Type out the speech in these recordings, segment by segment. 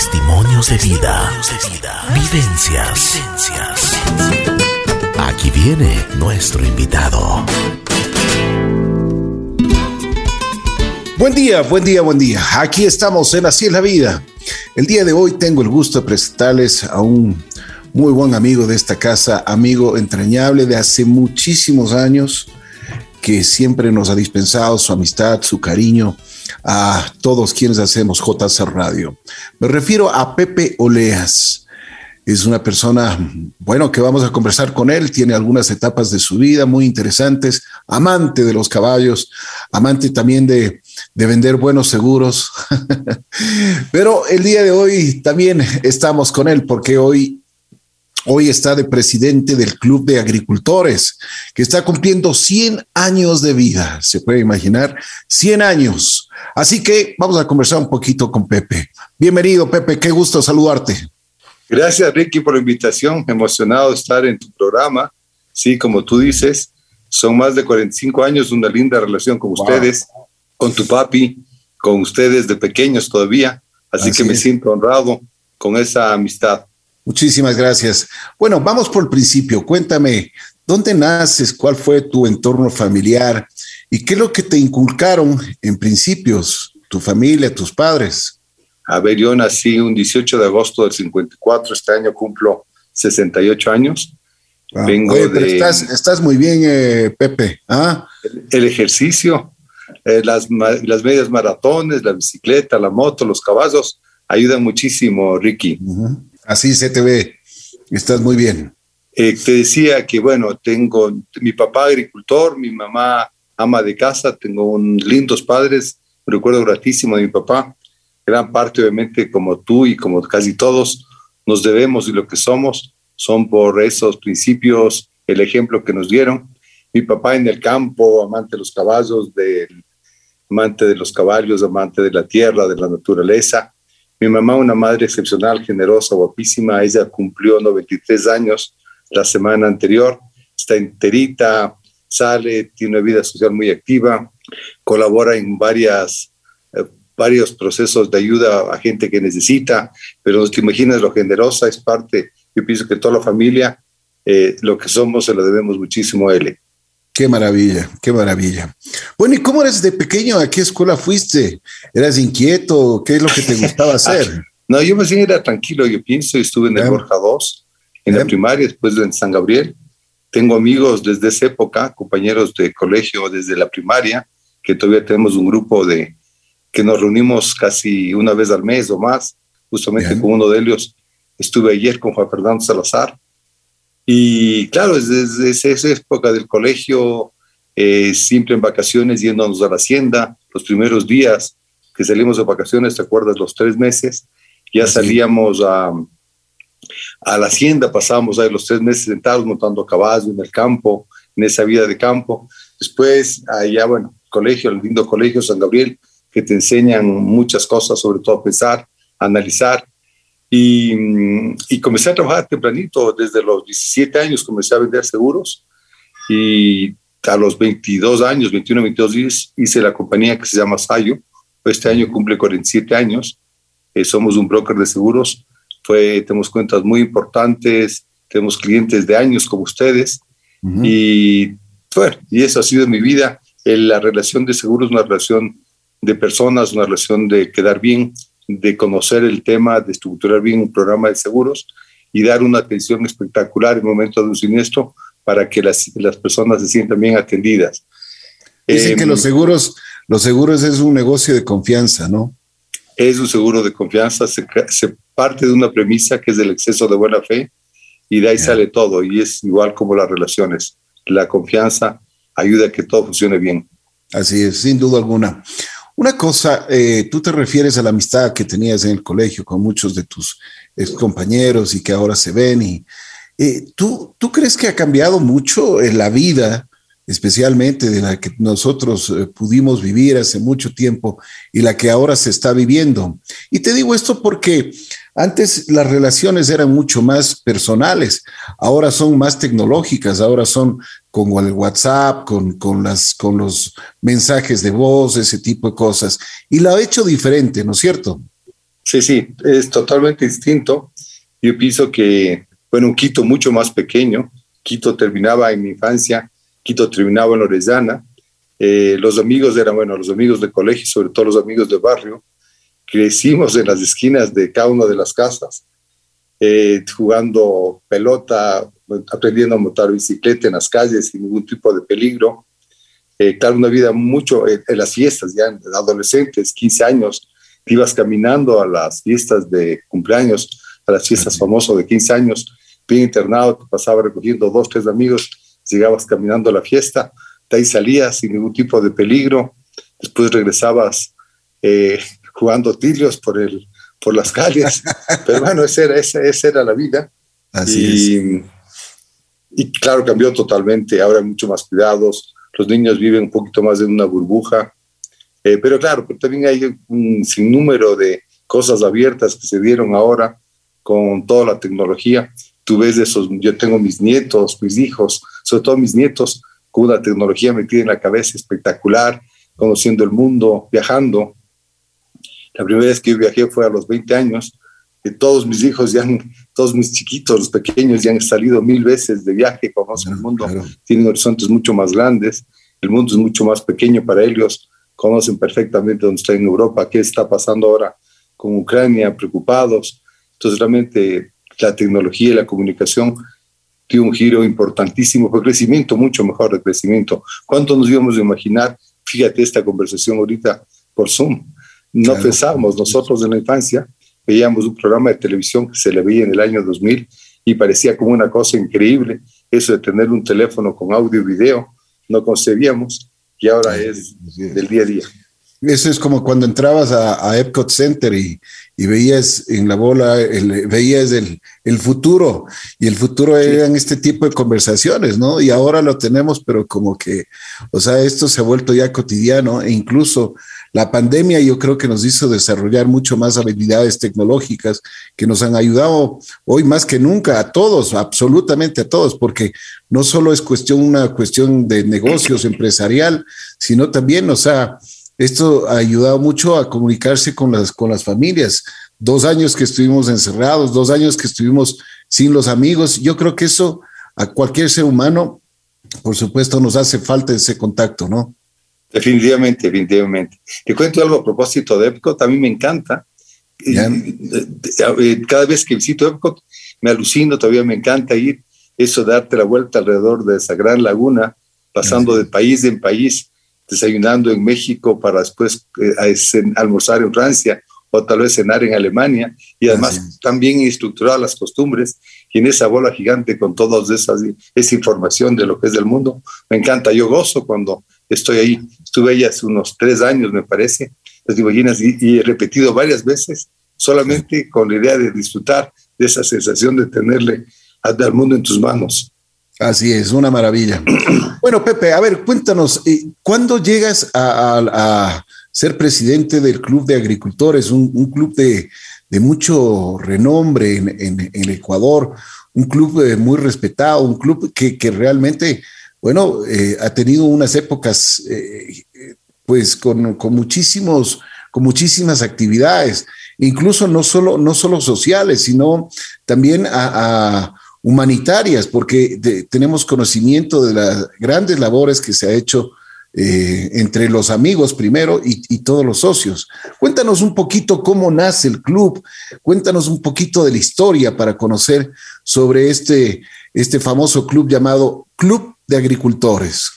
Testimonios de vida. Vivencias. Aquí viene nuestro invitado. Buen día, buen día, buen día. Aquí estamos en Así es la vida. El día de hoy tengo el gusto de presentarles a un muy buen amigo de esta casa, amigo entrañable de hace muchísimos años, que siempre nos ha dispensado su amistad, su cariño a todos quienes hacemos JC Radio. Me refiero a Pepe Oleas. Es una persona, bueno, que vamos a conversar con él, tiene algunas etapas de su vida muy interesantes, amante de los caballos, amante también de, de vender buenos seguros. Pero el día de hoy también estamos con él porque hoy Hoy está de presidente del Club de Agricultores, que está cumpliendo 100 años de vida. Se puede imaginar, 100 años. Así que vamos a conversar un poquito con Pepe. Bienvenido, Pepe, qué gusto saludarte. Gracias, Ricky, por la invitación. Emocionado de estar en tu programa. Sí, como tú dices, son más de 45 años, una linda relación con ustedes, con tu papi, con ustedes de pequeños todavía. Así, que me siento honrado con esa amistad. Muchísimas gracias. Bueno, vamos por el principio. Cuéntame, ¿dónde naces? ¿Cuál fue tu entorno familiar? ¿Y qué es lo que te inculcaron en principios, tu familia, tus padres? A ver, yo nací un 18 de agosto del 54, este año cumplo 68 años. Ah, Vengo de, estás, muy bien, eh, Pepe. ¿Ah? El, ejercicio, eh, las, las medias maratones, la bicicleta, la moto, los caballos, ayudan muchísimo, Ricky. Así se te ve. Estás muy bien. Eh, te decía que, bueno, tengo mi papá agricultor, mi mamá ama de casa, tengo lindos padres, recuerdo gratísimo de mi papá. Gran parte, obviamente, como tú y como casi todos, nos debemos y lo que somos son por esos principios, el ejemplo que nos dieron. Mi papá en el campo, amante de los caballos, amante de los caballos, amante de la tierra, de la naturaleza. Mi mamá, una madre excepcional, generosa, guapísima, ella cumplió 93 años la semana anterior, está enterita, sale, tiene una vida social muy activa, colabora en varias, eh, varios procesos de ayuda a gente que necesita, pero te imaginas lo generosa es parte, yo pienso que toda la familia, eh, lo que somos se lo debemos muchísimo a él. Qué maravilla, qué maravilla. Bueno, ¿y cómo eres de pequeño? ¿A qué escuela fuiste? ¿Eras inquieto? ¿Qué es lo que te gustaba hacer? no, yo más bien era tranquilo, yo pienso, estuve en el Borja 2, en la primaria, después en San Gabriel. Tengo amigos desde esa época, compañeros de colegio desde la primaria, que todavía tenemos un grupo de que nos reunimos casi una vez al mes o más, justamente con uno de ellos. Estuve ayer con Juan Fernando Salazar, y claro, desde, esa época del colegio, eh, siempre en vacaciones yéndonos a la hacienda, los primeros días que salimos de vacaciones, ¿te acuerdas? Los tres meses, ya salíamos a, a la hacienda, pasábamos ahí los tres meses sentados montando caballos en el campo, en esa vida de campo. Después, allá, bueno, colegio, el lindo colegio San Gabriel, que te enseñan muchas cosas, sobre todo pensar, analizar. Y, comencé a trabajar tempranito, desde los 17 años comencé a vender seguros y a los 22 años, 21, 22 días, hice la compañía que se llama Sayo. Este año cumple 47 años. Eh, somos un broker de seguros. Fue, tenemos cuentas muy importantes, tenemos clientes de años como ustedes. Y bueno, y eso ha sido mi vida. la relación de seguros es una relación de personas, una relación de quedar bien, de conocer el tema, de estructurar bien un programa de seguros y dar una atención espectacular en momento de un siniestro para que las, las personas se sientan bien atendidas. Dicen que los em, seguros, los seguros es un negocio de confianza, ¿no? Es un seguro de confianza, se, se parte de una premisa que es el exceso de buena fe y de ahí sale todo y es igual como las relaciones. La confianza ayuda a que todo funcione bien. Así es, sin duda alguna. Una cosa, eh, tú te refieres a la amistad que tenías en el colegio con muchos de tus compañeros y que ahora se ven. Y, eh, ¿tú, ¿Tú crees que ha cambiado mucho en la vida, especialmente de la que nosotros eh, pudimos vivir hace mucho tiempo y la que ahora se está viviendo? Y te digo esto porque antes las relaciones eran mucho más personales, ahora son más tecnológicas, ahora son con el WhatsApp, con, con, las, con los mensajes de voz, ese tipo de cosas. Y lo ha hecho diferente, ¿no es cierto? Sí, sí, es totalmente distinto. Yo pienso que, bueno, un Quito mucho más pequeño. Quito terminaba en mi infancia, Quito terminaba en Orellana. Eh, los amigos eran, bueno, los amigos de colegio, sobre todo los amigos de barrio. Crecimos en las esquinas de cada una de las casas, eh, jugando pelota, aprendiendo a montar bicicleta en las calles sin ningún tipo de peligro. Eh, claro, una vida mucho en, las fiestas, ya adolescentes, 15 años, ibas caminando a las fiestas de cumpleaños, a las fiestas famosas de 15 años, bien internado, te pasaba recogiendo dos, tres amigos, llegabas caminando a la fiesta, de ahí salías sin ningún tipo de peligro, después regresabas eh, jugando tilios por, el, por las calles, pero bueno, esa era, esa, esa era la vida. Así y, es. Y claro, cambió totalmente, ahora hay mucho más cuidados, los niños viven un poquito más en una burbuja, eh, pero claro, pero también hay un sinnúmero de cosas abiertas que se dieron ahora con toda la tecnología. Tú ves esos, yo tengo mis nietos, mis hijos, sobre todo mis nietos, con una tecnología metida en la cabeza espectacular, conociendo el mundo, viajando. La primera vez que yo viajé fue a los 20 años. Todos mis hijos, ya han, todos mis chiquitos, los pequeños, ya han salido mil veces de viaje, conocen el mundo, claro. tienen horizontes mucho más grandes, el mundo es mucho más pequeño para ellos conocen perfectamente dónde está en Europa, qué está pasando ahora con Ucrania, preocupados. Entonces, realmente la tecnología y la comunicación dio un giro importantísimo, fue crecimiento, mucho mejor de crecimiento. ¿Cuánto nos íbamos a imaginar? Fíjate esta conversación ahorita por Zoom. No claro. pensábamos, nosotros en la infancia veíamos un programa de televisión que se le veía en el año 2000 y parecía como una cosa increíble, eso de tener un teléfono con audio y video, no concebíamos y ahora es del día a día. Eso es como cuando entrabas a, a Epcot Center y, y, veías en la bola, el, veías el, el, futuro y el futuro sí. eran este tipo de conversaciones, ¿no? Y ahora lo tenemos, pero como que, o sea, esto se ha vuelto ya cotidiano e incluso la pandemia yo creo que nos hizo desarrollar mucho más habilidades tecnológicas que nos han ayudado hoy más que nunca a todos, absolutamente a todos, porque no solo es cuestión, una cuestión de negocios empresarial, sino también, o sea, esto ha ayudado mucho a comunicarse con las, con las familias. Dos años que estuvimos encerrados, dos años que estuvimos sin los amigos. Yo creo que eso a cualquier ser humano, por supuesto, nos hace falta ese contacto, ¿no? Definitivamente, definitivamente. Te cuento algo a propósito de Epcot, a mí me encanta. ¿Ya? Cada vez que visito Epcot, me alucino, todavía me encanta ir, eso darte la vuelta alrededor de esa gran laguna, pasando de país en país desayunando en México para después eh, almorzar en Francia o tal vez cenar en Alemania y además sí. también estructurar las costumbres y en esa bola gigante con toda esa información de lo que es del mundo. Me encanta, yo gozo cuando estoy ahí. Estuve ahí hace unos tres años, me parece, te imaginas, y, y he repetido varias veces solamente con la idea de disfrutar de esa sensación de tenerle al mundo en tus manos. Así es, una maravilla. Bueno, Pepe, a ver, cuéntanos, eh, ¿cuándo llegas a, ser presidente del Club de Agricultores, un, club de, mucho renombre en, en, Ecuador, un club eh, muy respetado, un club que, realmente, bueno, eh, ha tenido unas épocas, pues, con, con, muchísimos, con muchísimas actividades, incluso no solo, no solo sociales, sino también a humanitarias, porque tenemos conocimiento de las grandes labores que se ha hecho eh, entre los amigos primero y, y, todos los socios. Cuéntanos un poquito cómo nace el club, cuéntanos un poquito de la historia para conocer sobre este, este famoso club llamado Club de Agricultores.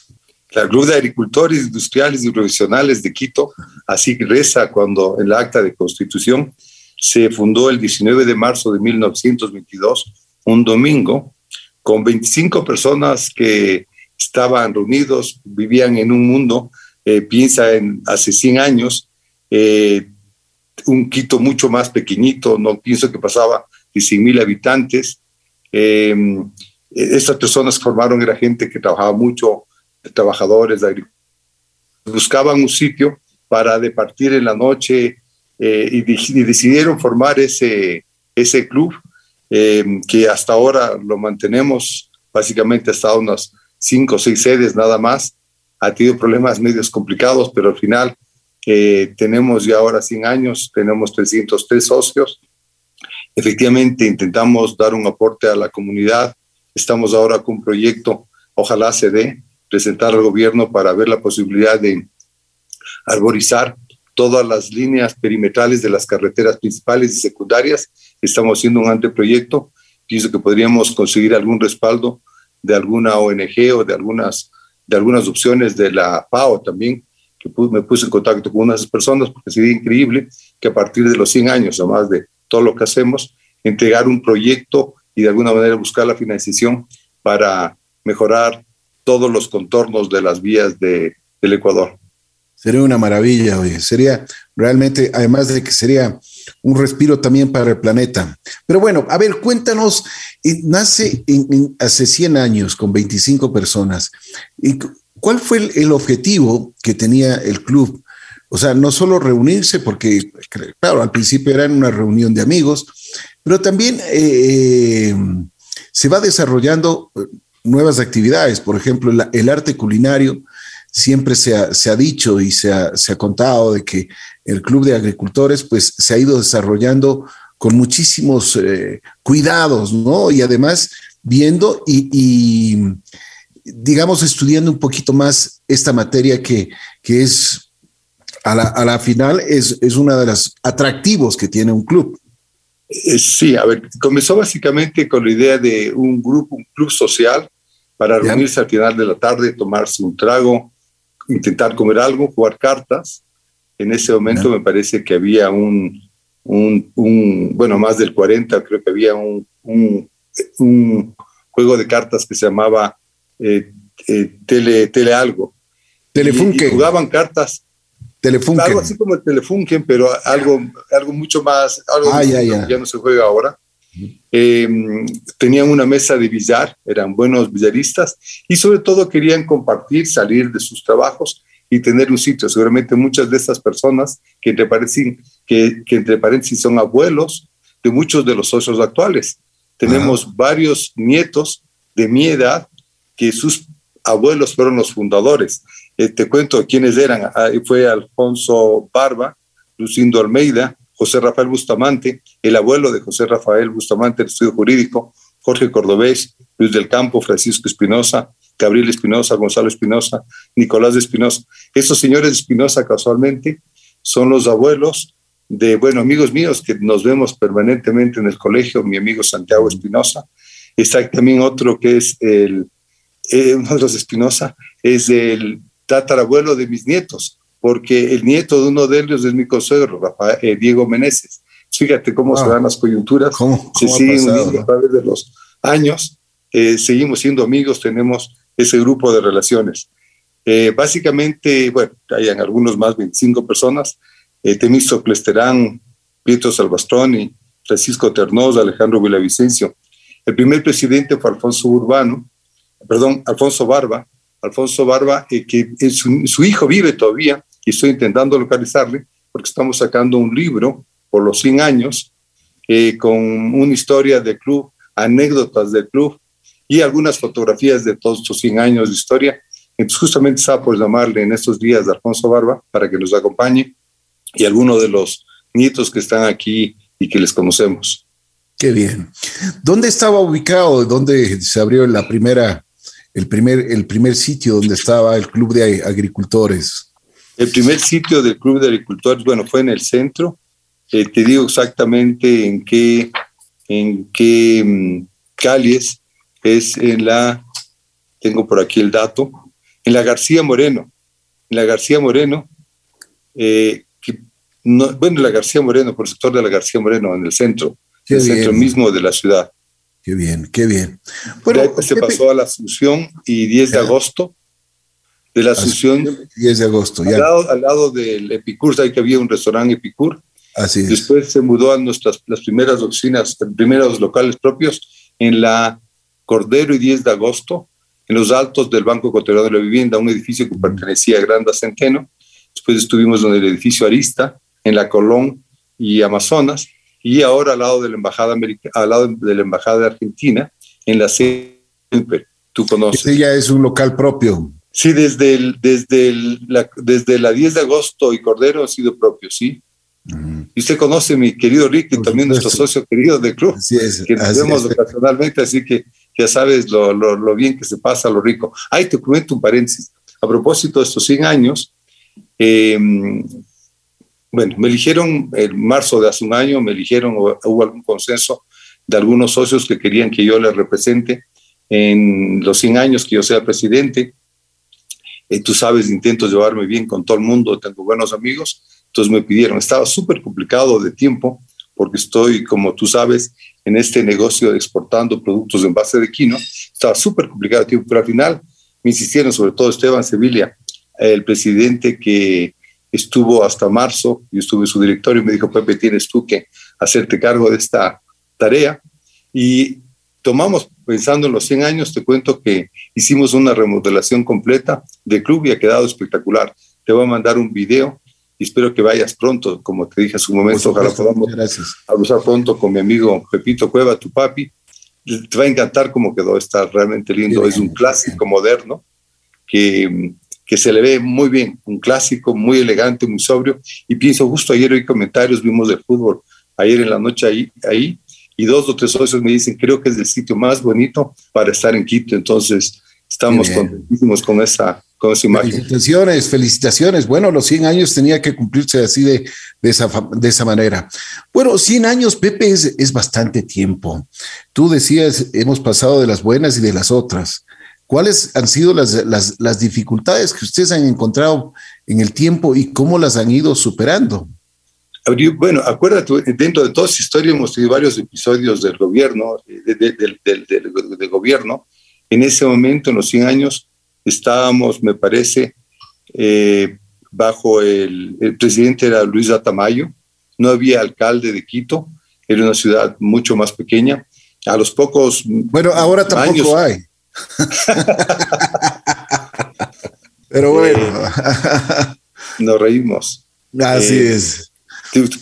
El Club de Agricultores Industriales y Profesionales de Quito, así reza cuando en la acta de constitución se fundó el 19 de marzo de 1922 un domingo con 25 personas que estaban reunidos, vivían en un mundo, eh, piensa en hace 100 años, eh, un Quito mucho más pequeñito, no pienso que pasaba de 100 mil habitantes. Eh, estas personas formaron, era gente que trabajaba mucho, trabajadores, buscaban un sitio para departir en la noche eh, y, y, decidieron formar ese, ese club eh, que hasta ahora lo mantenemos básicamente hasta unas cinco o seis sedes nada más. Ha tenido problemas medios complicados, pero al final Eh, tenemos ya ahora 100 años, tenemos 303 socios. Efectivamente, intentamos dar un aporte a la comunidad. Estamos ahora con un proyecto, ojalá se dé, presentar al gobierno para ver la posibilidad de arborizar todas las líneas perimetrales de las carreteras principales y secundarias. Estamos haciendo un anteproyecto. Pienso que podríamos conseguir algún respaldo de alguna ONG o de algunas, de algunas opciones de la FAO también, que me puse en contacto con unas personas porque sería increíble que a partir de los 100 años o más de todo lo que hacemos, entregar un proyecto y de alguna manera buscar la financiación para mejorar todos los contornos de las vías de, del Ecuador. Sería una maravilla, oye. Sería realmente, además de que sería un respiro también para el planeta. Pero bueno, a ver, cuéntanos, nace hace 100 años con 25 personas. ¿Y ¿Cuál fue el, objetivo que tenía el club? O sea, no solo reunirse, porque, claro, al principio era una reunión de amigos, pero también eh, se va desarrollando eh, nuevas actividades. Por ejemplo, el arte culinario siempre se ha, dicho y se ha, contado de que el Club de Agricultores pues se ha ido desarrollando con muchísimos eh, cuidados, ¿no? Y además viendo y, digamos, estudiando un poquito más esta materia que, que es, a la, a la final, es, es uno de los atractivos que tiene un club. Eh, sí, a ver, comenzó básicamente con la idea de un grupo, un club social, para reunirse al final de la tarde, tomarse un trago, intentar comer algo, jugar cartas. En ese momento me parece que había un, un, bueno, más del 40, creo que había un, un, juego de cartas que se llamaba eh, eh, tele, tele algo. Telefunken. jugaban cartas. Telefunken. Algo así como el Telefunken, pero algo, algo mucho más, algo ah, ya, ya. ya no se juega ahora. Eh, tenían una mesa de billar, eran buenos billaristas y sobre todo querían compartir, salir de sus trabajos y tener un sitio. Seguramente muchas de estas personas que entre paréntesis, que, entre paréntesis son abuelos de muchos de los socios actuales. Tenemos varios nietos de mi edad que sus abuelos fueron los fundadores. Eh, te cuento quiénes eran. fue Alfonso Barba, Lucindo Almeida, José Rafael Bustamante, el abuelo de José Rafael Bustamante del estudio jurídico, Jorge Cordobés, Luis del Campo, Francisco Espinosa, Gabriel Espinosa, Gonzalo Espinosa, Nicolás de Espinosa. Estos señores Espinosa casualmente son los abuelos de, bueno, amigos míos que nos vemos permanentemente en el colegio, mi amigo Santiago Espinosa. Está también otro que es el, eh, uno de los Espinosa, es el tatarabuelo de mis nietos, porque el nieto de uno de ellos es mi consuegro, Rafael, eh, Diego Meneses. Fíjate cómo se ah. dan las coyunturas, se siguen uniendo a través de los años, eh, seguimos siendo amigos, tenemos ese grupo de relaciones. Eh, básicamente, bueno, hay algunos más, 25 personas, eh, Temístocles Terán, Pietro Salvastroni, Francisco Ternoz, Alejandro Villavicencio. El primer presidente fue Alfonso Urbano, perdón, Alfonso Barba, Alfonso Barba, que su, su, hijo vive todavía, y estoy intentando localizarle porque estamos sacando un libro por los 100 años eh, con una historia del club, anécdotas del club y algunas fotografías de todos estos 100 años de historia. Entonces justamente estaba por llamarle en estos días de Alfonso Barba para que nos acompañe y algunos de los nietos que están aquí y que les conocemos. Qué bien. ¿Dónde estaba ubicado? ¿Dónde se abrió la primera, el primer, el primer sitio donde estaba el Club de Agricultores? El primer sitio del Club de Agricultores, bueno, fue en el centro. Eh, te digo exactamente en qué, en qué mm, calles. Es en la, tengo por aquí el dato, en la García Moreno. En la García Moreno, eh, no, bueno, la García Moreno, por el sector de la García Moreno, en el centro, el centro mismo de la ciudad. Qué bien, qué bien. Bueno, se pasó a la Asunción y 10 de agosto de la Asunción. 10 de agosto, ya. Al lado, del Epicur, ahí que había un restaurante Epicur. Así es. Después se mudó a nuestras las primeras oficinas, primeros locales propios en la Cordero y 10 de agosto, en los altos del Banco Ecuatoriano de la Vivienda, un edificio que pertenecía a Granda Centeno. Después estuvimos en el edificio Arista, en la Colón y Amazonas, y ahora al lado de la Embajada, al lado de la Embajada de Argentina, en la sede. Tú conoces. Este ya es un local propio. Sí, desde, el, desde, el, la, desde la 10 de agosto y Cordero ha sido propio, sí. Y usted conoce mi querido Rick, y también nuestro socio querido del club, que nos vemos ocasionalmente, así que ya sabes lo, lo, lo, bien que se pasa, lo rico. Ay, te comento un paréntesis. A propósito de estos 100 años, eh, bueno, me eligieron en marzo de hace un año, me eligieron, hubo algún consenso de algunos socios que querían que yo les represente en los 100 años que yo sea presidente. Eh, tú sabes, intento llevarme bien con todo el mundo, tengo buenos amigos, entonces me pidieron, estaba súper complicado de tiempo porque estoy, como tú sabes, en este negocio de exportando productos en base de quino, estaba súper complicado de tiempo, pero al final me insistieron, sobre todo Esteban Sevilla, el presidente que estuvo hasta marzo, yo estuve en su directorio y me dijo, Pepe, tienes tú que hacerte cargo de esta tarea. Y tomamos, pensando en los 100 años, te cuento que hicimos una remodelación completa del club y ha quedado espectacular. Te voy a mandar un video y espero que vayas pronto, como te dije hace un momento, ojalá podamos hablar pronto con mi amigo Pepito Cueva, tu papi. Te va a encantar cómo quedó, está realmente lindo, es un clásico moderno que, que se le ve muy bien, un clásico muy elegante, muy sobrio. Y pienso, justo ayer oí comentarios, vimos del fútbol, ayer en la noche ahí, ahí y dos o tres socios me dicen, creo que es el sitio más bonito para estar en Quito. Entonces, estamos contentísimos con esa, con esa imagen. Felicitaciones, felicitaciones. Bueno, los 100 años tenía que cumplirse así de, de, esa, de esa manera. Bueno, 100 años, Pepe, es, es bastante tiempo. Tú decías, hemos pasado de las buenas y de las otras. ¿Cuáles han sido las, las, las dificultades que ustedes han encontrado en el tiempo y cómo las han ido superando? Bueno, acuérdate, dentro de toda esa historia hemos tenido varios episodios del gobierno, del gobierno. En ese momento, en los 100 años, estábamos, me parece, eh, bajo el, el, presidente era Luis Atamayo, no había alcalde de Quito, era una ciudad mucho más pequeña. A los pocos. Bueno, ahora tampoco hay. Pero bueno. Eh, nos reímos. Así eh, es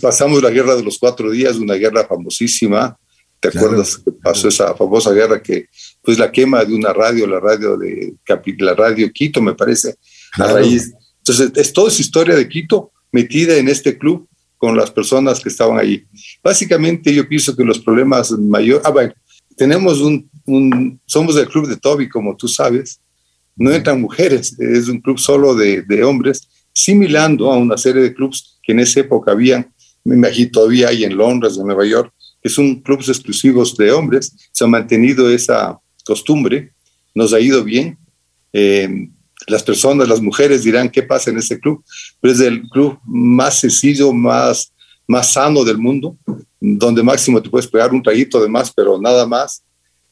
pasamos la guerra de los cuatro días, una guerra famosísima. ¿Te acuerdas que pasó esa famosa guerra que, pues, la quema de una radio, la radio de la radio Quito, me parece, a raíz. Entonces, es toda esa historia de Quito metida en este club con las personas que estaban ahí. Básicamente, yo pienso que los problemas mayores. Ah, bueno, tenemos un, un. Somos el club de Toby, como tú sabes. No entran mujeres, es un club solo de, de hombres, similando a una serie de clubes que en esa época habían, me imagino todavía hay en Londres, en Nueva York, que son clubes exclusivos de hombres, se ha mantenido esa costumbre, nos ha ido bien. Eh, las personas, las mujeres dirán qué pasa en ese club, pero es el club más sencillo, más, más sano del mundo, donde máximo te puedes pegar un traguito de más, pero nada más.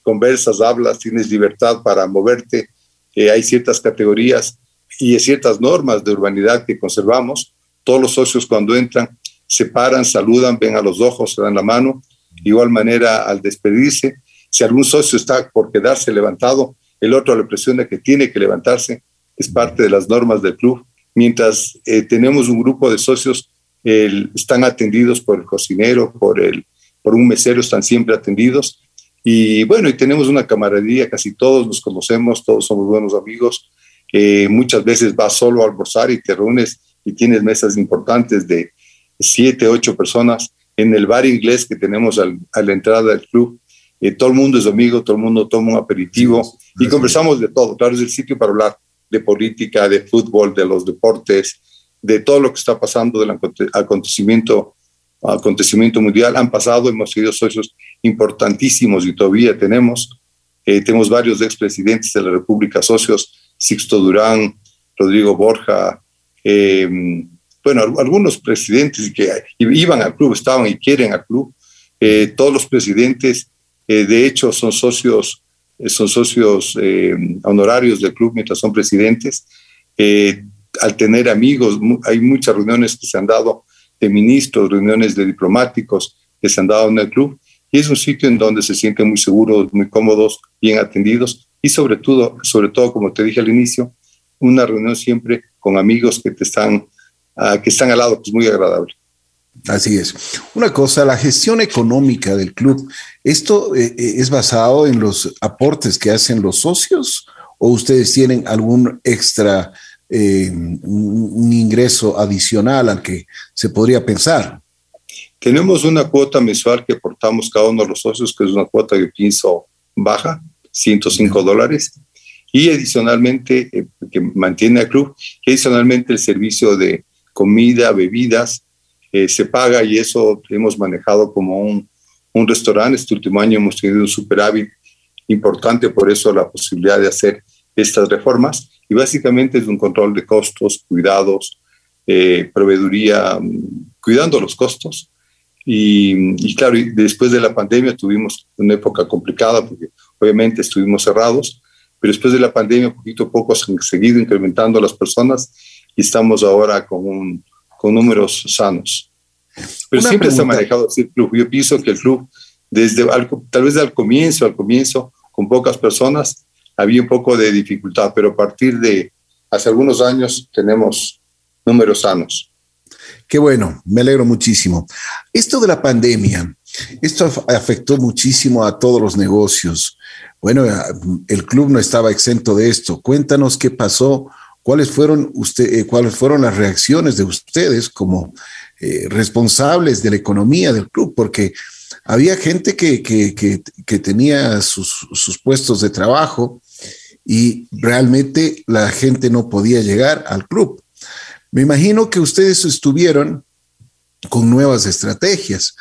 Conversas, hablas, tienes libertad para moverte. Eh, hay ciertas categorías y ciertas normas de urbanidad que conservamos todos los socios cuando entran se paran, saludan, ven a los ojos, se dan la mano. De igual manera, al despedirse, si algún socio está por quedarse levantado, el otro le presiona que tiene que levantarse, es parte de las normas del club. Mientras eh, tenemos un grupo de socios, están atendidos por el cocinero, por, el, por un mesero, están siempre atendidos. Y bueno, y tenemos una camaradería, casi todos nos conocemos, todos somos buenos amigos. Eh, muchas veces vas solo a almorzar y te reúnes y tienes mesas importantes de siete, ocho personas en el bar inglés que tenemos al, a la entrada del club. Eh, todo el mundo es amigo, todo el mundo toma un aperitivo y conversamos de todo. Claro, es el sitio para hablar de política, de fútbol, de los deportes, de todo lo que está pasando del acontecimiento, acontecimiento mundial. Han pasado, hemos sido socios importantísimos y todavía tenemos. Eh, tenemos varios expresidentes de la República, socios, Sixto Durán, Rodrigo Borja, eh, bueno, algunos presidentes que iban al club, estaban y quieren al club, eh, todos los presidentes, eh, de hecho, son socios, son socios honorarios del club mientras son presidentes. al tener amigos, hay muchas reuniones que se han dado de ministros, reuniones de diplomáticos que se han dado en el club, y es un sitio en donde se sienten muy seguros, muy cómodos, bien atendidos, y sobre todo, sobre todo, como te dije al inicio, una reunión siempre con amigos que te están, uh, que están al lado, que es muy agradable. Así es. Una cosa, la gestión económica del club, ¿esto eh, eh, es basado en los aportes que hacen los socios o ustedes tienen algún extra, eh, un ingreso adicional al que se podría pensar? Tenemos una cuota mensual que aportamos cada uno de los socios, que es una cuota de pienso baja, 105 dólares, y adicionalmente, eh, que mantiene al club, y adicionalmente el servicio de comida, bebidas, eh, se paga y eso hemos manejado como un, un restaurante. Este último año hemos tenido un superávit importante, por eso la posibilidad de hacer estas reformas. Y básicamente es un control de costos, cuidados, eh, proveeduría, mm, cuidando los costos. Y, y, claro, después de la pandemia tuvimos una época complicada porque obviamente estuvimos cerrados, pero después de la pandemia poquito a poco se han seguido incrementando las personas y estamos ahora con, un, con números sanos. Pero siempre se ha manejado así el club. Yo pienso que el club, desde tal vez al comienzo, al comienzo, con pocas personas, había un poco de dificultad, pero a partir de hace algunos años tenemos números sanos. Qué bueno, me alegro muchísimo. Esto de la pandemia, esto afectó muchísimo a todos los negocios. Bueno, el club no estaba exento de esto. Cuéntanos qué pasó, cuáles fueron, usted, eh, cuáles fueron las reacciones de ustedes como eh, responsables de la economía del club, porque había gente que, que, tenía sus, sus, puestos de trabajo y realmente la gente no podía llegar al club. Me imagino que ustedes estuvieron con nuevas estrategias.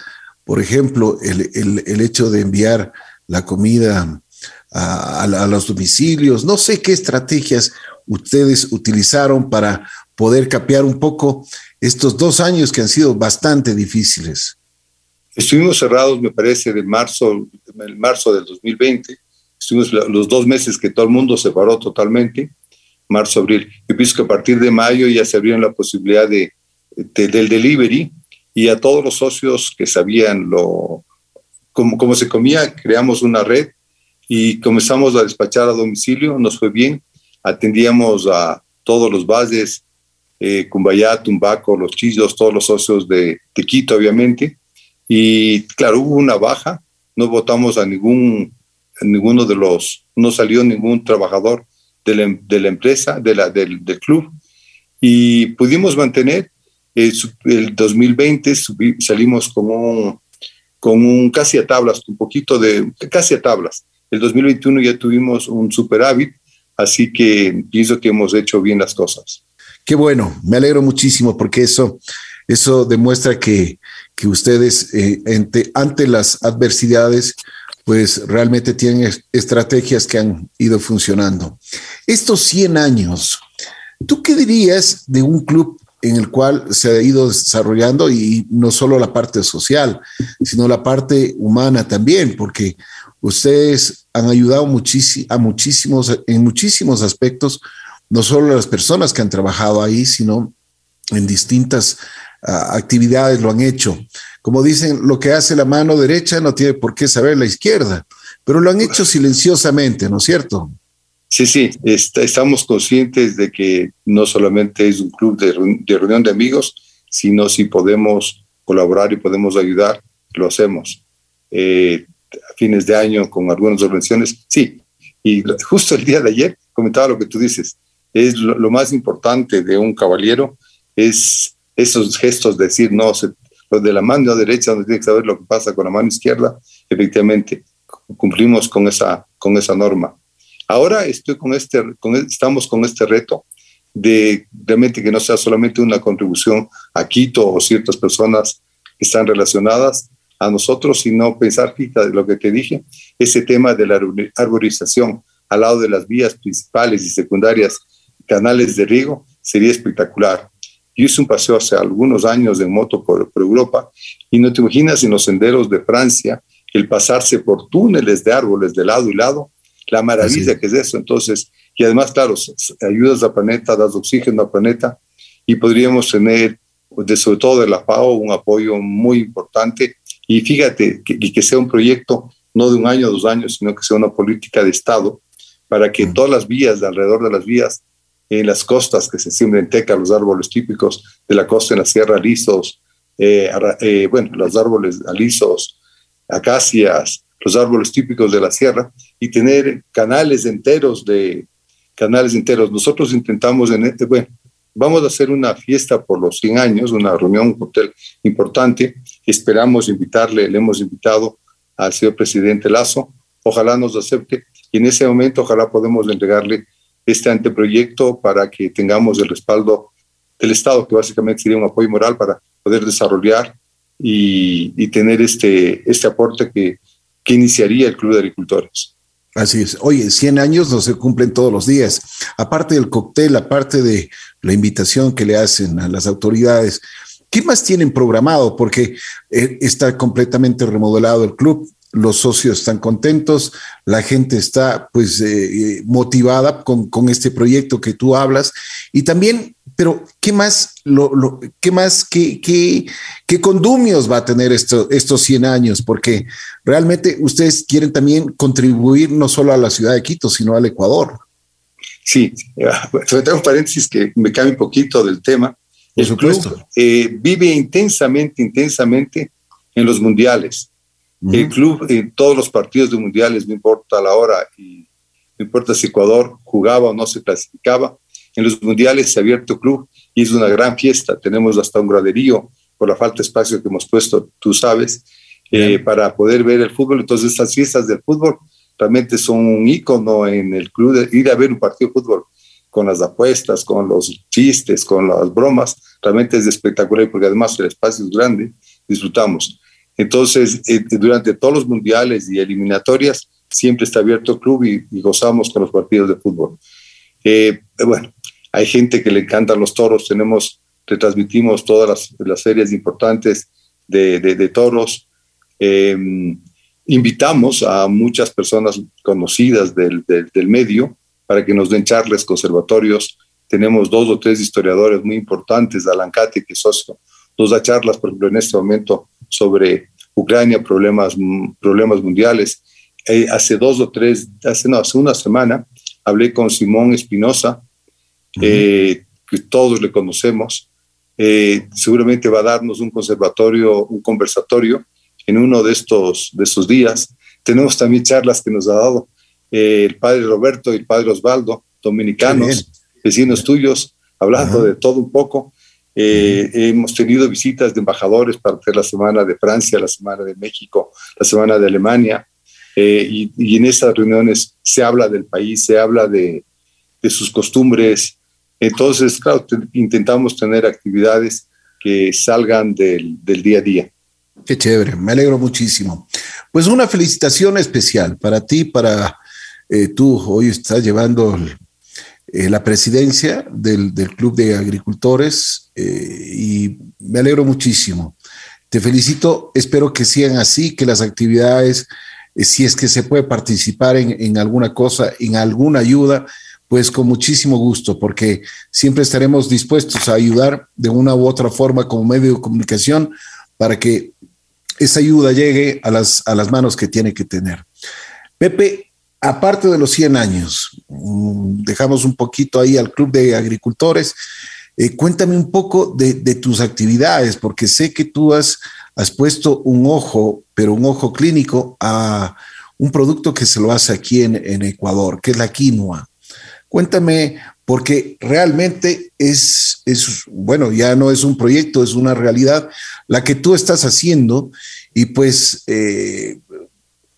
Por ejemplo, el, el, el hecho de enviar la comida a, a, los domicilios. No sé qué estrategias ustedes utilizaron para poder capear un poco estos dos años que han sido bastante difíciles. Estuvimos cerrados, me parece, de marzo, el marzo del 2020. Estuvimos los dos meses que todo el mundo se paró totalmente, marzo, abril. Yo pienso que a partir de mayo ya se abrieron la posibilidad de, del delivery y a todos los socios que sabían lo, cómo, cómo se comía, creamos una red y comenzamos a despachar a domicilio, nos fue bien, atendíamos a todos los bases, eh, Cumbayá, Tumbaco, Los Chillos, todos los socios de, de, Quito, obviamente, y claro, hubo una baja, no votamos a ningún, ninguno de los, no salió ningún trabajador de la, la empresa, de la, del, club, y pudimos mantener, eh, el 2020 salimos con un, con un casi a tablas, un poquito de, casi a tablas, el 2021 ya tuvimos un superávit, así que pienso que hemos hecho bien las cosas. Qué bueno, me alegro muchísimo porque eso, eso demuestra que, que ustedes eh, ante, ante las adversidades, pues realmente tienen estrategias que han ido funcionando. Estos 100 años, ¿tú qué dirías de un club en el cual se ha ido desarrollando y no solo la parte social, sino la parte humana también, porque Ustedes han ayudado a muchísimos, en muchísimos aspectos, no solo las personas que han trabajado ahí, sino en distintas uh, actividades lo han hecho. Como dicen, lo que hace la mano derecha no tiene por qué saber la izquierda, pero lo han hecho silenciosamente, ¿no es cierto? Sí, sí, está, estamos conscientes de que no solamente es un club de, de reunión de amigos, sino si podemos colaborar y podemos ayudar, lo hacemos. Eh, a fines de año con algunas organizaciones, sí. Y justo el día de ayer comentaba lo que tú dices, es lo, más importante de un caballero, es esos gestos de decir, no, se, lo de la mano derecha, donde tiene que saber lo que pasa con la mano izquierda, efectivamente, cumplimos con esa, con esa norma. Ahora estoy con este, con, estamos con este reto de realmente que no sea solamente una contribución a Quito o ciertas personas que están relacionadas, a nosotros, sino pensar, fíjate lo que te dije, ese tema de la arborización al lado de las vías principales y secundarias, canales de riego, sería espectacular. Yo hice un paseo hace algunos años en moto por, Europa y no te imaginas en los senderos de Francia el pasarse por túneles de árboles de lado y lado, la maravilla que es eso. Entonces, y además, claro, ayudas al planeta, das oxígeno al planeta y podríamos tener, de, sobre todo de la FAO, un apoyo muy importante. Y fíjate, que, que sea un proyecto no de un año o dos años, sino que sea una política de Estado para que todas las vías, de alrededor de las vías, en las costas que se siembren teca, los árboles típicos de la costa en la sierra, lisos, eh, eh, bueno, los árboles alisos, acacias, los árboles típicos de la sierra, y tener canales enteros de, canales enteros. Nosotros intentamos, en este, bueno, vamos a hacer una fiesta por los 100 años, una reunión, un hotel importante. Esperamos invitarle, le hemos invitado al señor presidente Lazo. Ojalá nos acepte y en ese momento ojalá podemos entregarle este anteproyecto para que tengamos el respaldo del Estado, que básicamente sería un apoyo moral para poder desarrollar y, tener este, este aporte que, que iniciaría el Club de Agricultores. Así es. Oye, 100 años no se cumplen todos los días. Aparte del cóctel, aparte de la invitación que le hacen a las autoridades, ¿qué más tienen programado? Porque eh, está completamente remodelado el club los socios están contentos, la gente está pues eh, motivada con, este proyecto que tú hablas y también, pero ¿qué más, lo, qué más, qué, qué, qué condumios va a tener esto, estos 100 años? Porque realmente ustedes quieren también contribuir no solo a la ciudad de Quito, sino al Ecuador. Sí, tengo un paréntesis que me cambia un poquito del tema. Por supuesto. Eh, vive intensamente, intensamente en los mundiales el club en todos los partidos de mundiales, no importa la hora y no importa si Ecuador jugaba o no se clasificaba, en los mundiales se ha abierto club y es una gran fiesta. Tenemos hasta un graderío por la falta de espacio que hemos puesto, tú sabes, eh, para poder ver el fútbol. Entonces, estas fiestas del fútbol realmente son un ícono en el club de ir a ver un partido de fútbol con las apuestas, con los chistes, con las bromas. Realmente es espectacular porque además el espacio es grande, disfrutamos. Entonces, eh, durante todos los mundiales y eliminatorias, siempre está abierto el club y, gozamos con los partidos de fútbol. Eh, bueno, hay gente que le encantan los toros, tenemos, retransmitimos todas las, series importantes de, toros. Em, invitamos a muchas personas conocidas del, del, medio para que nos den charlas, conservatorios. Tenemos dos o tres historiadores muy importantes, Alan Cate, que es socio, nos da charlas, por ejemplo, en este momento sobre Ucrania, problemas, problemas mundiales. Eh, hace dos o tres, hace, no, hace una semana, hablé con Simón Espinosa, eh, que todos le conocemos. Eh, seguramente va a darnos un conservatorio, un conversatorio en uno de estos, de estos días. Tenemos también charlas que nos ha dado el padre Roberto y el padre Osvaldo, dominicanos, vecinos tuyos, hablando de todo un poco. Eh, hemos tenido visitas de embajadores para hacer la semana de Francia, la semana de México, la semana de Alemania, eh, y, en esas reuniones se habla del país, se habla de, sus costumbres. Entonces, claro, intentamos tener actividades que salgan del, día a día. Qué chévere, me alegro muchísimo. Pues una felicitación especial para ti, para eh, tú, hoy estás llevando eh, la presidencia del, Club de Agricultores eh, y me alegro muchísimo. Te felicito, espero que sigan así, que las actividades, eh, si es que se puede participar en, alguna cosa, en alguna ayuda, pues con muchísimo gusto, porque siempre estaremos dispuestos a ayudar de una u otra forma como medio de comunicación para que esa ayuda llegue a las, a las manos que tiene que tener. Pepe, aparte de los 100 años, mm, dejamos un poquito ahí al Club de Agricultores. Eh, cuéntame un poco de, tus actividades, porque sé que tú has, has puesto un ojo, pero un ojo clínico a un producto que se lo hace aquí en, en Ecuador, que es la quinoa. Cuéntame, porque realmente es, es, bueno, ya no es un proyecto, es una realidad la que tú estás haciendo y pues eh,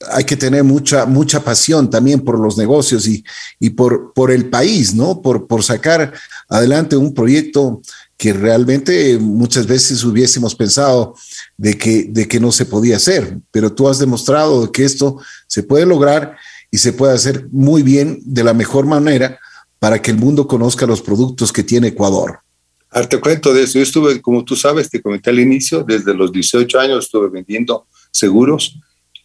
hay que tener mucha, mucha pasión también por los negocios y, y por, por el país, ¿no? Por, por sacar adelante un proyecto que realmente muchas veces hubiésemos pensado de que, de que no se podía hacer, pero tú has demostrado que esto se puede lograr y se puede hacer muy bien de la mejor manera para que el mundo conozca los productos que tiene Ecuador. te cuento de eso. Yo estuve, como tú sabes, te comenté al inicio, desde los 18 años estuve vendiendo seguros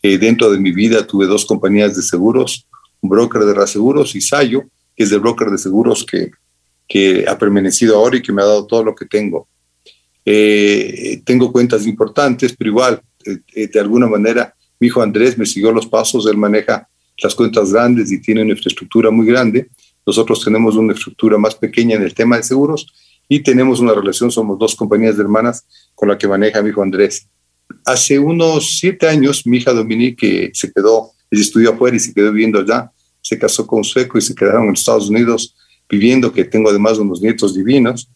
eh, dentro de mi vida tuve dos compañías de seguros, un broker de reaseguros y Sayo, que es el broker de seguros que, que ha permanecido ahora y que me ha dado todo lo que tengo. Eh, tengo cuentas importantes, pero igual, eh, de alguna manera, mi hijo Andrés me siguió los pasos, él maneja las cuentas grandes y tiene una infraestructura muy grande. Nosotros tenemos una infraestructura más pequeña en el tema de seguros y tenemos una relación, somos dos compañías de hermanas con la que maneja mi hijo Andrés. Hace unos siete años, mi hija Dominique se quedó, ella estudió afuera y se quedó viviendo allá, se casó con un sueco y se quedaron en Estados Unidos viviendo, que tengo además unos nietos divinos.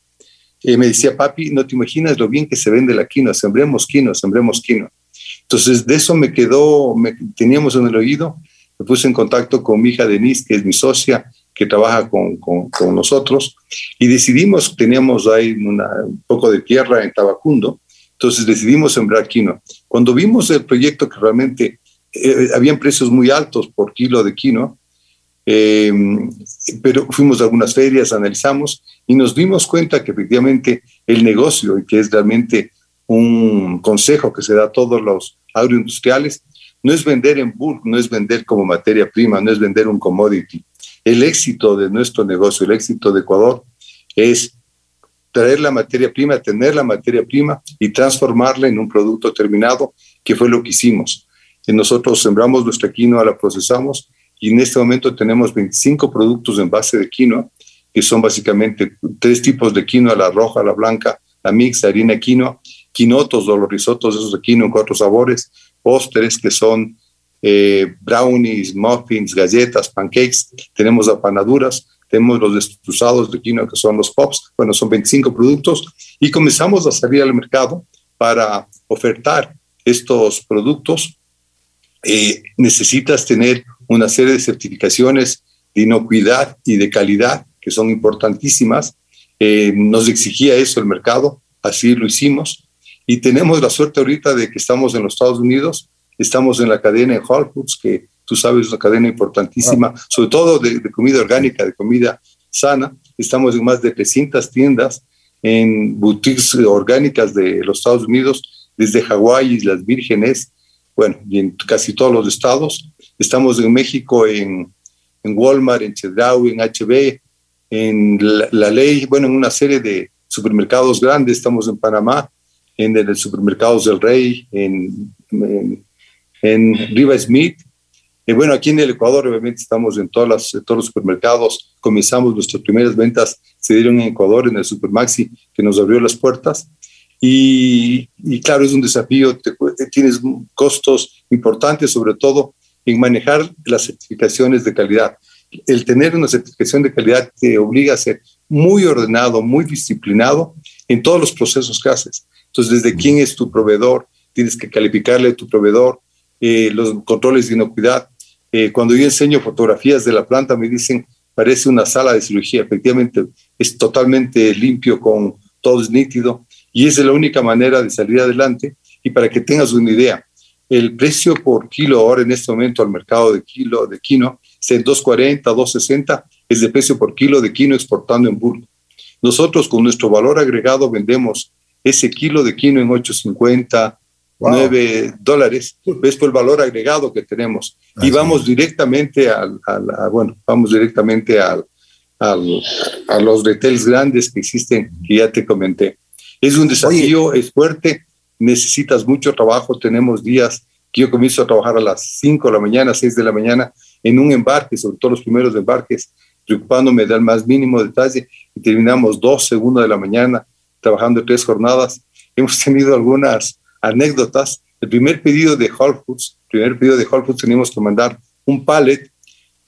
Y me decía, papi, no te imaginas lo bien que se vende la quinoa, sembremos quinoa, sembremos quinoa. Entonces, de eso me quedó, me, teníamos en el oído, me puse en contacto con mi hija Denise, que es mi socia, que trabaja con, con, con nosotros, y decidimos, teníamos ahí un poco de tierra en Tabacundo, entonces decidimos sembrar quinoa. Cuando vimos el proyecto que realmente eh, habían precios muy altos por kilo de quinoa, eh, pero fuimos a algunas ferias, analizamos y nos dimos cuenta que efectivamente el negocio, y que es realmente un consejo que se da a todos los agroindustriales, no es vender en bulk, no es vender como materia prima, no es vender un commodity. El éxito de nuestro negocio, el éxito de Ecuador, es traer la materia prima, tener la materia prima y transformarla en un producto terminado, que fue lo que hicimos. Y nosotros sembramos nuestra quinoa, la procesamos y en este momento tenemos 25 productos en base de quinoa, que son básicamente tres tipos de quinoa, la roja, la blanca, la mix, harina quinoa, quinotos o los risotos esos de quinoa en cuatro sabores, postres que son eh, brownies, muffins, galletas, pancakes, tenemos apanaduras, tenemos los destruzados de quinoa que son los pops, bueno, son 25 productos y comenzamos a salir al mercado para ofertar estos productos. Eh, necesitas tener una serie de certificaciones de inocuidad y de calidad que son importantísimas. Eh, nos exigía eso el mercado, así lo hicimos. Y tenemos la suerte ahorita de que estamos en los Estados Unidos, estamos en la cadena de Whole Foods, que tú sabes es una cadena importantísima, sobre todo de, comida orgánica, de comida sana. Estamos en más de 300 tiendas, en boutiques orgánicas de los Estados Unidos, desde Hawái, Islas Vírgenes, bueno, y en casi todos los estados. Estamos en México, en, en Walmart, en Chedraui, en HB, en la, Ley, bueno, en una serie de supermercados grandes. Estamos en Panamá, en el supermercados del Rey, en, en, Riva Smith. Y bueno, aquí en el Ecuador obviamente estamos en, todas las, todos los supermercados. Comenzamos nuestras primeras ventas, se dieron en Ecuador, en el Supermaxi, que nos abrió las puertas. Y, y claro, es un desafío, tienes costos importantes, sobre todo en manejar las certificaciones de calidad. El tener una certificación de calidad te obliga a ser muy ordenado, muy disciplinado en todos los procesos que haces. Entonces, desde quién es tu proveedor, tienes que calificarle a tu proveedor, eh, los controles de inocuidad. Eh, cuando yo enseño fotografías de la planta, me dicen, parece una sala de cirugía. Efectivamente, es totalmente limpio, con todo es nítido, y es la única manera de salir adelante. Y para que tengas una idea, el precio por kilo ahora en este momento al mercado de kilo de quino es en 2.40, 2.60, es de precio por kilo de quino exportando en bulk. Nosotros con nuestro valor agregado vendemos ese kilo de quino en 8.50, 9 dólares, es por el valor agregado que tenemos. y vamos directamente al, bueno, vamos directamente al, a los retails grandes que existen, que ya te comenté. Es un desafío, es fuerte, necesitas mucho trabajo. Tenemos días que yo comienzo a trabajar a las 5 de la mañana, 6 de la mañana, en un embarque, sobre todo los primeros embarques, preocupándome del más mínimo detalle, y terminamos 12, 1 de la mañana, trabajando tres jornadas. Hemos tenido algunas anécdotas. El primer pedido de Whole Foods, primer pedido de Whole Foods, teníamos que mandar un pallet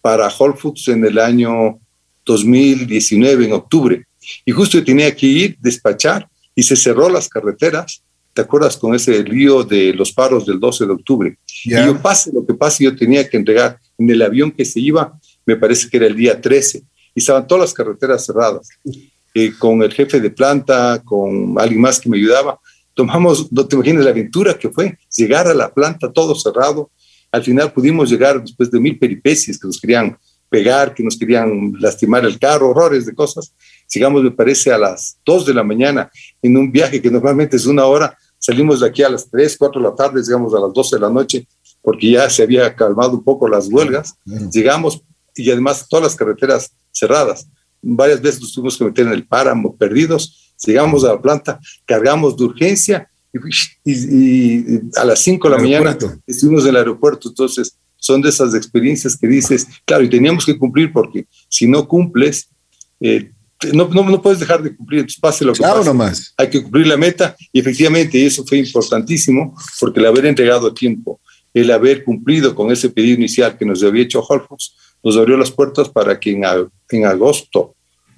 para Whole Foods en el año 2019, en octubre. Y justo tenía que ir, despachar, y se cerró las carreteras. ¿Te acuerdas con ese lío de los paros del 12 de octubre? Y yo pase lo que pase, yo tenía que entregar en el avión que se iba, me parece que era el día 13, y estaban todas las carreteras cerradas. Eh, con el jefe de planta, con alguien más que me ayudaba. Tomamos, no te imaginas la aventura que fue, llegar a la planta todo cerrado. Al final pudimos llegar después de mil peripecias que nos querían pegar, que nos querían lastimar el carro, horrores de cosas. Llegamos, me parece, a las 2 de la mañana en un viaje que normalmente es una hora. Salimos de aquí a las 3, 4 de la tarde, llegamos a las 12 de la noche porque ya se había calmado un poco las huelgas. Llegamos y además todas las carreteras cerradas varias veces nos tuvimos que meter en el páramo perdidos, llegamos a la planta, cargamos de urgencia y, a las 5 de la mañana estuvimos en el aeropuerto. Entonces, son de esas experiencias que dices, claro, y teníamos que cumplir porque si no cumples, eh, no, no, no, puedes dejar de cumplir, entonces pase lo que claro, Nomás. Hay que cumplir la meta y efectivamente eso fue importantísimo porque el haber entregado a tiempo, el haber cumplido con ese pedido inicial que nos había hecho Holfos, nos abrió las puertas para que en, en agosto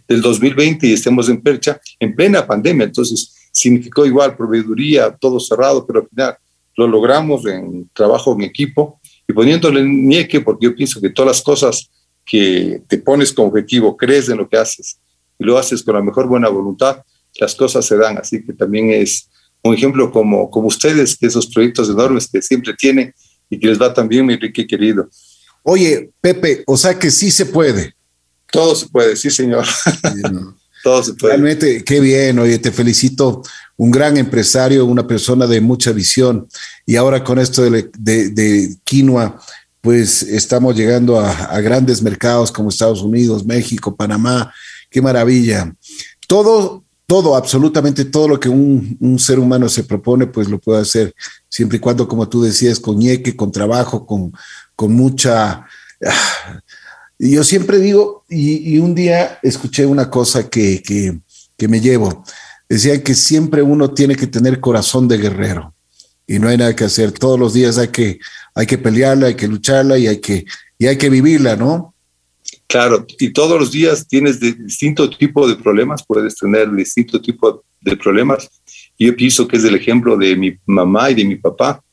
del 2020 y estemos en Percha en plena pandemia. Entonces, significó igual proveeduría, todo cerrado, pero al final lo logramos en trabajo en equipo y poniéndole nieque, porque yo pienso que todas las cosas que te pones como objetivo, crees en lo que haces y lo haces con la mejor buena voluntad, las cosas se dan. Así que también es un ejemplo como, como ustedes, que esos proyectos enormes que siempre tienen y que les va tan bien, mi Enrique querido. Oye, Pepe, o sea que sí se puede. Todo se puede, sí, señor. Todo se puede. Realmente, qué bien, oye, te felicito. Un gran empresario, una persona de mucha visión. Y ahora con esto de, de, quinoa, pues estamos llegando a, a, grandes mercados como Estados Unidos, México, Panamá. Qué maravilla. Todo, todo, absolutamente todo lo que un, un, ser humano se propone, pues lo puede hacer, siempre y cuando, como tú decías, con ñeque, con trabajo, con, con mucha... Yo siempre digo, y, un día escuché una cosa que, que, que me llevo. Decían que siempre uno tiene que tener corazón de guerrero y no hay nada que hacer. Todos los días hay que, hay que pelearla, hay que lucharla y hay que, y hay que vivirla, ¿no? Claro, y todos los días tienes de distinto tipo de problemas, puedes tener distinto tipo de problemas. Yo pienso que es el ejemplo de mi mamá y de mi papá.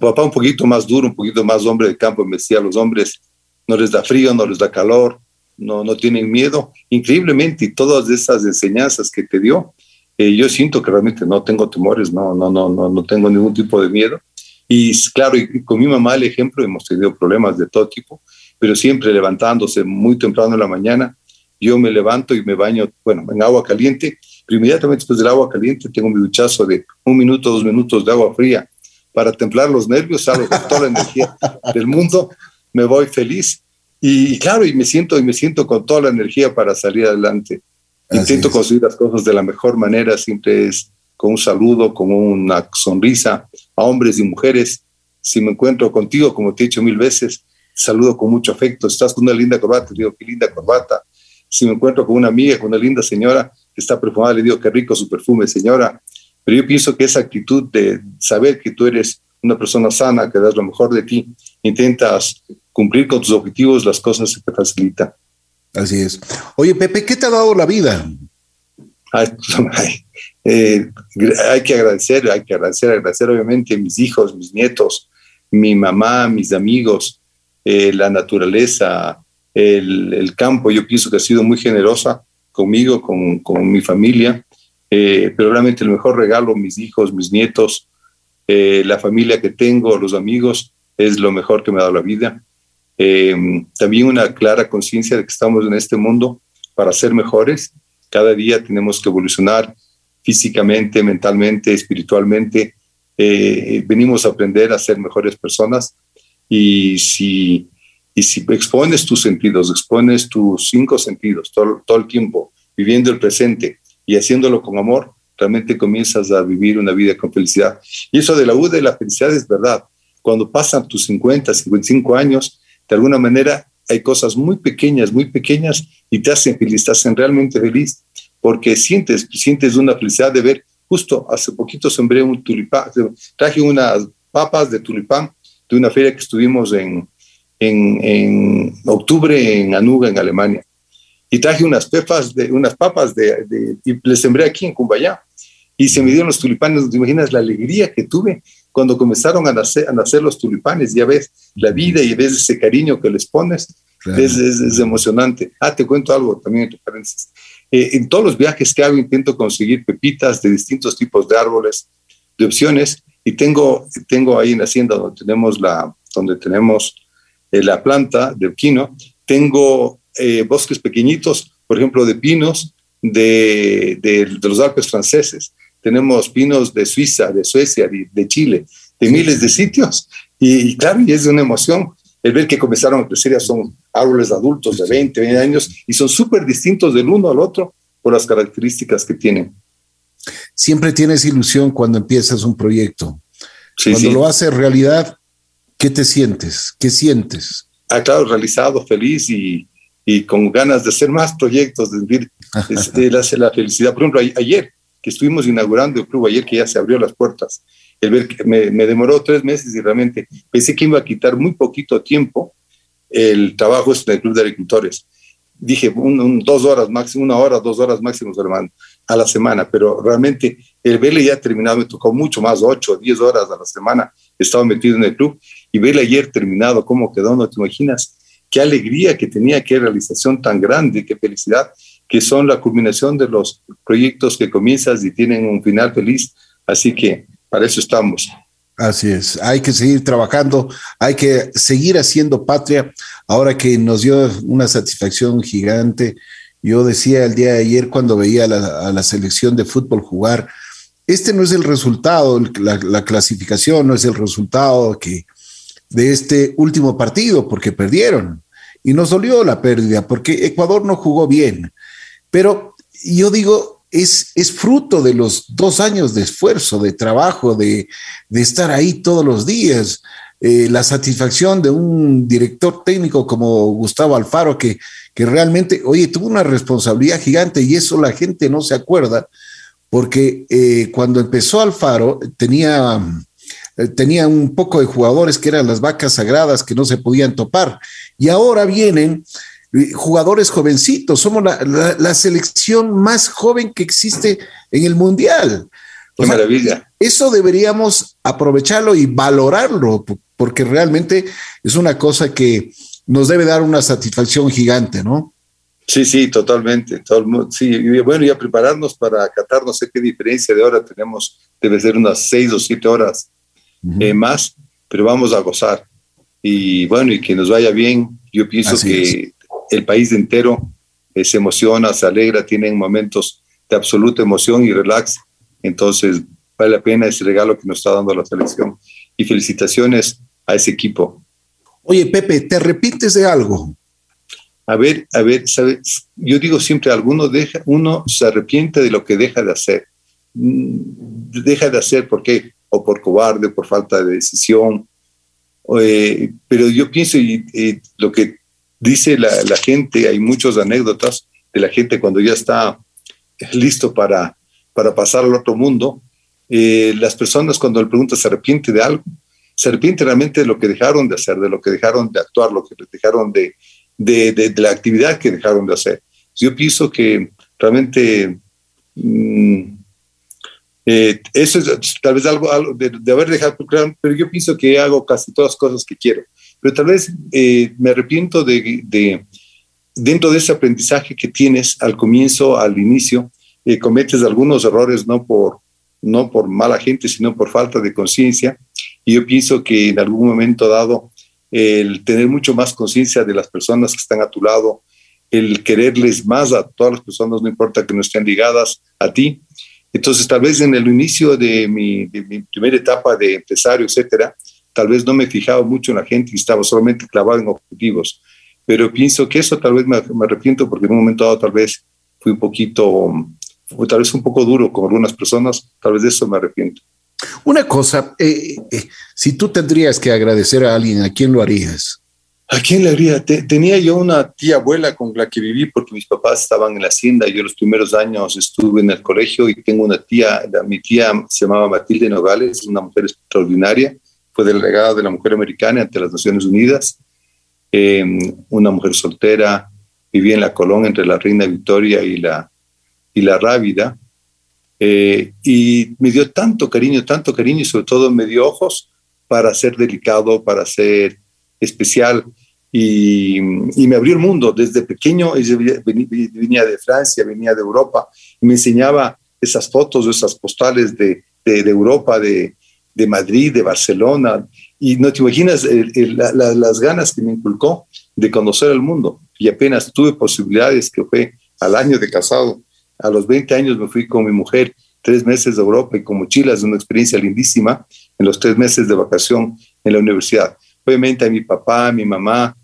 Papá un poquito más duro, un poquito más hombre de campo, me decía, los hombres no les da frío, no les da calor, no, no tienen miedo. Increíblemente, y todas esas enseñanzas que te dio, eh, yo siento que realmente no tengo temores, no, no, no, no, no tengo ningún tipo de miedo. Y claro, y con mi mamá el ejemplo, hemos tenido problemas de todo tipo, pero siempre levantándose muy temprano en la mañana, yo me levanto y me baño, bueno, en agua caliente, pero inmediatamente después del agua caliente tengo mi duchazo de un minuto, dos minutos de agua fría para templar los nervios, salgo con toda la energía del mundo me voy feliz. Y, claro, y me siento y me siento con toda la energía para salir adelante. Intento conseguir las cosas de la mejor manera, siempre es con un saludo, con una sonrisa a hombres y mujeres. Si me encuentro contigo, como te he dicho mil veces, saludo con mucho afecto. Estás con una linda corbata, digo, qué linda corbata. Si me encuentro con una amiga, con una linda señora que está perfumada, le digo, qué rico su perfume, señora. Pero yo pienso que esa actitud de saber que tú eres una persona sana, que das lo mejor de ti, intentas cumplir con tus objetivos, las cosas se te facilitan. Así es. Oye, Pepe, ¿qué te ha dado la vida? Eh, hay que agradecer, hay que agradecer, agradecer obviamente a mis hijos, mis nietos, mi mamá, mis amigos, eh, la naturaleza, el, campo. Yo pienso que ha sido muy generosa conmigo, con, con mi familia, eh, pero realmente el mejor regalo, mis hijos, mis nietos, la familia que tengo, los amigos, es lo mejor que me ha dado la vida. Em, también una clara conciencia de que estamos en este mundo para ser mejores. Cada día tenemos que evolucionar físicamente, mentalmente, espiritualmente. Eh, venimos a aprender a ser mejores personas y si, y si expones tus sentidos, expones tus cinco sentidos todo, todo el tiempo, viviendo el presente y haciéndolo con amor, realmente comienzas a vivir una vida con felicidad. Y eso de la U de la felicidad es verdad. Cuando pasan tus 50, 55 años, de alguna manera hay cosas muy pequeñas, muy pequeñas y te hacen feliz, te hacen realmente feliz porque sientes, sientes una felicidad de ver, justo hace poquito sembré un tulipán, traje unas papas de tulipán de una feria que estuvimos en, en, en octubre en Anuga, en Alemania. Y traje unas, pepas de, unas papas de, de, y les sembré aquí en Cumbayá. Y se me dieron los tulipanes, ¿te imaginas la alegría que tuve? cuando comenzaron a nacer, a nacer los tulipanes, ya ves la vida y ves ese cariño que les pones, es, emocionante. Ah, te cuento algo también entre paréntesis. Eh, en todos los viajes que hago intento conseguir pepitas de distintos tipos de árboles, de opciones, y tengo, tengo ahí en la hacienda donde tenemos la, donde tenemos eh, la planta de quino, tengo eh, bosques pequeñitos, por ejemplo, de pinos de, de, de los Alpes franceses tenemos pinos de Suiza, de Suecia, de, Chile, de miles de sitios. Y, claro, y es una emoción el ver que comenzaron a crecer, ya son árboles adultos de 20, 20 años y son súper distintos del uno al otro por las características que tienen. Siempre tienes ilusión cuando empiezas un proyecto. cuando lo haces realidad, ¿qué te sientes? ¿Qué sientes? Ah, claro, realizado, feliz y, y con ganas de hacer más proyectos, de vivir este, la, la, felicidad. Por ejemplo, ayer que estuvimos inaugurando el club ayer, que ya se abrió las puertas, el ver que me, demoró tres meses y realmente pensé que iba a quitar muy poquito tiempo el trabajo es en el Club de Agricultores. Dije, dos horas máximo, una hora, dos horas máximo a la semana, pero realmente el Vélez ya terminado, me tocó mucho más, ocho, diez horas a la semana, estaba metido en el club y Vélez ayer terminado, cómo quedó, no te imaginas, qué alegría que tenía, qué realización tan grande, qué felicidad, que son la culminación de los proyectos que comienzas y tienen un final feliz, así que para eso estamos. Así es, hay que seguir trabajando, hay que seguir haciendo patria. Ahora que nos dio una satisfacción gigante, yo decía el día de ayer cuando veía a la, selección de fútbol jugar, este no es el resultado, la, clasificación no es el resultado que, de este último partido, porque perdieron. Y nos dolió la pérdida, porque Ecuador no jugó bien. Pero yo digo, es, fruto de los dos años de esfuerzo, de trabajo, de, estar ahí todos los días. Eh, la satisfacción de un director técnico como Gustavo Alfaro, que, que realmente, oye, tuvo una responsabilidad gigante y eso la gente no se acuerda, porque eh, cuando empezó Alfaro tenía, eh, tenía un poco de jugadores que eran las vacas sagradas que no se podían topar y ahora vienen jugadores jovencitos, somos la, selección más joven que existe en el Mundial. Qué maravilla. Eso deberíamos aprovecharlo y valorarlo, porque realmente es una cosa que nos debe dar una satisfacción gigante, ¿no? Sí, sí, totalmente. Todo sí, y bueno, ya prepararnos para Qatar, no sé qué diferencia de hora tenemos, debe ser unas seis o siete horas eh, más, pero vamos a gozar. Y bueno, y que nos vaya bien. Yo pienso que el país entero eh, se emociona, se alegra, tienen momentos de absoluta emoción y relax. Entonces, vale la pena ese regalo que nos está dando la selección. Y felicitaciones a ese equipo. Oye, Pepe, ¿te arrepientes de algo? A ver, a ver, ¿sabes? Yo digo siempre, alguno deja, uno se arrepiente de lo que deja de hacer. Mm, deja de hacer, ¿por qué? O por cobarde, por falta de decisión. Eh, pero yo pienso, y, lo que dice la, gente, hay muchas anécdotas de la gente cuando ya está listo para, para pasar al otro mundo. Eh, las personas cuando le preguntan se arrepiente de algo, se arrepiente realmente de lo que dejaron de hacer, de lo que dejaron de actuar, lo que dejaron de, de, la actividad que dejaron de hacer. Yo pienso que realmente mm, eh, eso es tal vez algo, de, haber dejado, pero yo pienso que hago casi todas las cosas que quiero pero tal vez eh, me arrepiento de, dentro de ese aprendizaje que tienes al comienzo, al inicio, eh, cometes algunos errores no por, no por mala gente, sino por falta de conciencia. Y yo pienso que en algún momento dado, el tener mucho más conciencia de las personas que están a tu lado, el quererles más a todas las personas, no importa que no estén ligadas a ti. Entonces, tal vez en el inicio de mi, primera etapa de empresario, etcétera, tal vez no me fijaba mucho en la gente y estaba solamente clavado en objetivos. Pero pienso que eso tal vez me, arrepiento porque en un momento dado tal vez fui un poquito, tal vez un poco duro con algunas personas, tal vez de eso me arrepiento. Una cosa, eh, eh, si tú tendrías que agradecer a alguien, ¿a quién lo harías? ¿A quién le haría? tenía yo una tía abuela con la que viví porque mis papás estaban en la hacienda. Yo los primeros años estuve en el colegio y tengo una tía, mi tía se llamaba Matilde Nogales, una mujer extraordinaria fue delegada de la mujer americana ante las Naciones Unidas, em, una mujer soltera, vivía en la Colón entre la Reina Victoria y la, y la Rábida, eh, y me dio tanto cariño, tanto cariño, y sobre todo me dio ojos para ser delicado, para ser especial, y, me abrió el mundo. Desde pequeño venía de Francia, venía de Europa, y me enseñaba esas fotos, esas postales de, de, de Europa, de, de Madrid, de Barcelona, y no te imaginas las ganas que me inculcó de conocer el mundo. Y apenas tuve posibilidades, que fue al año de casado, a los 20 años me fui con mi mujer tres meses de Europa y con mochilas, una experiencia lindísima en los tres meses de vacación en la universidad. Obviamente a mi papá, a mi mamá,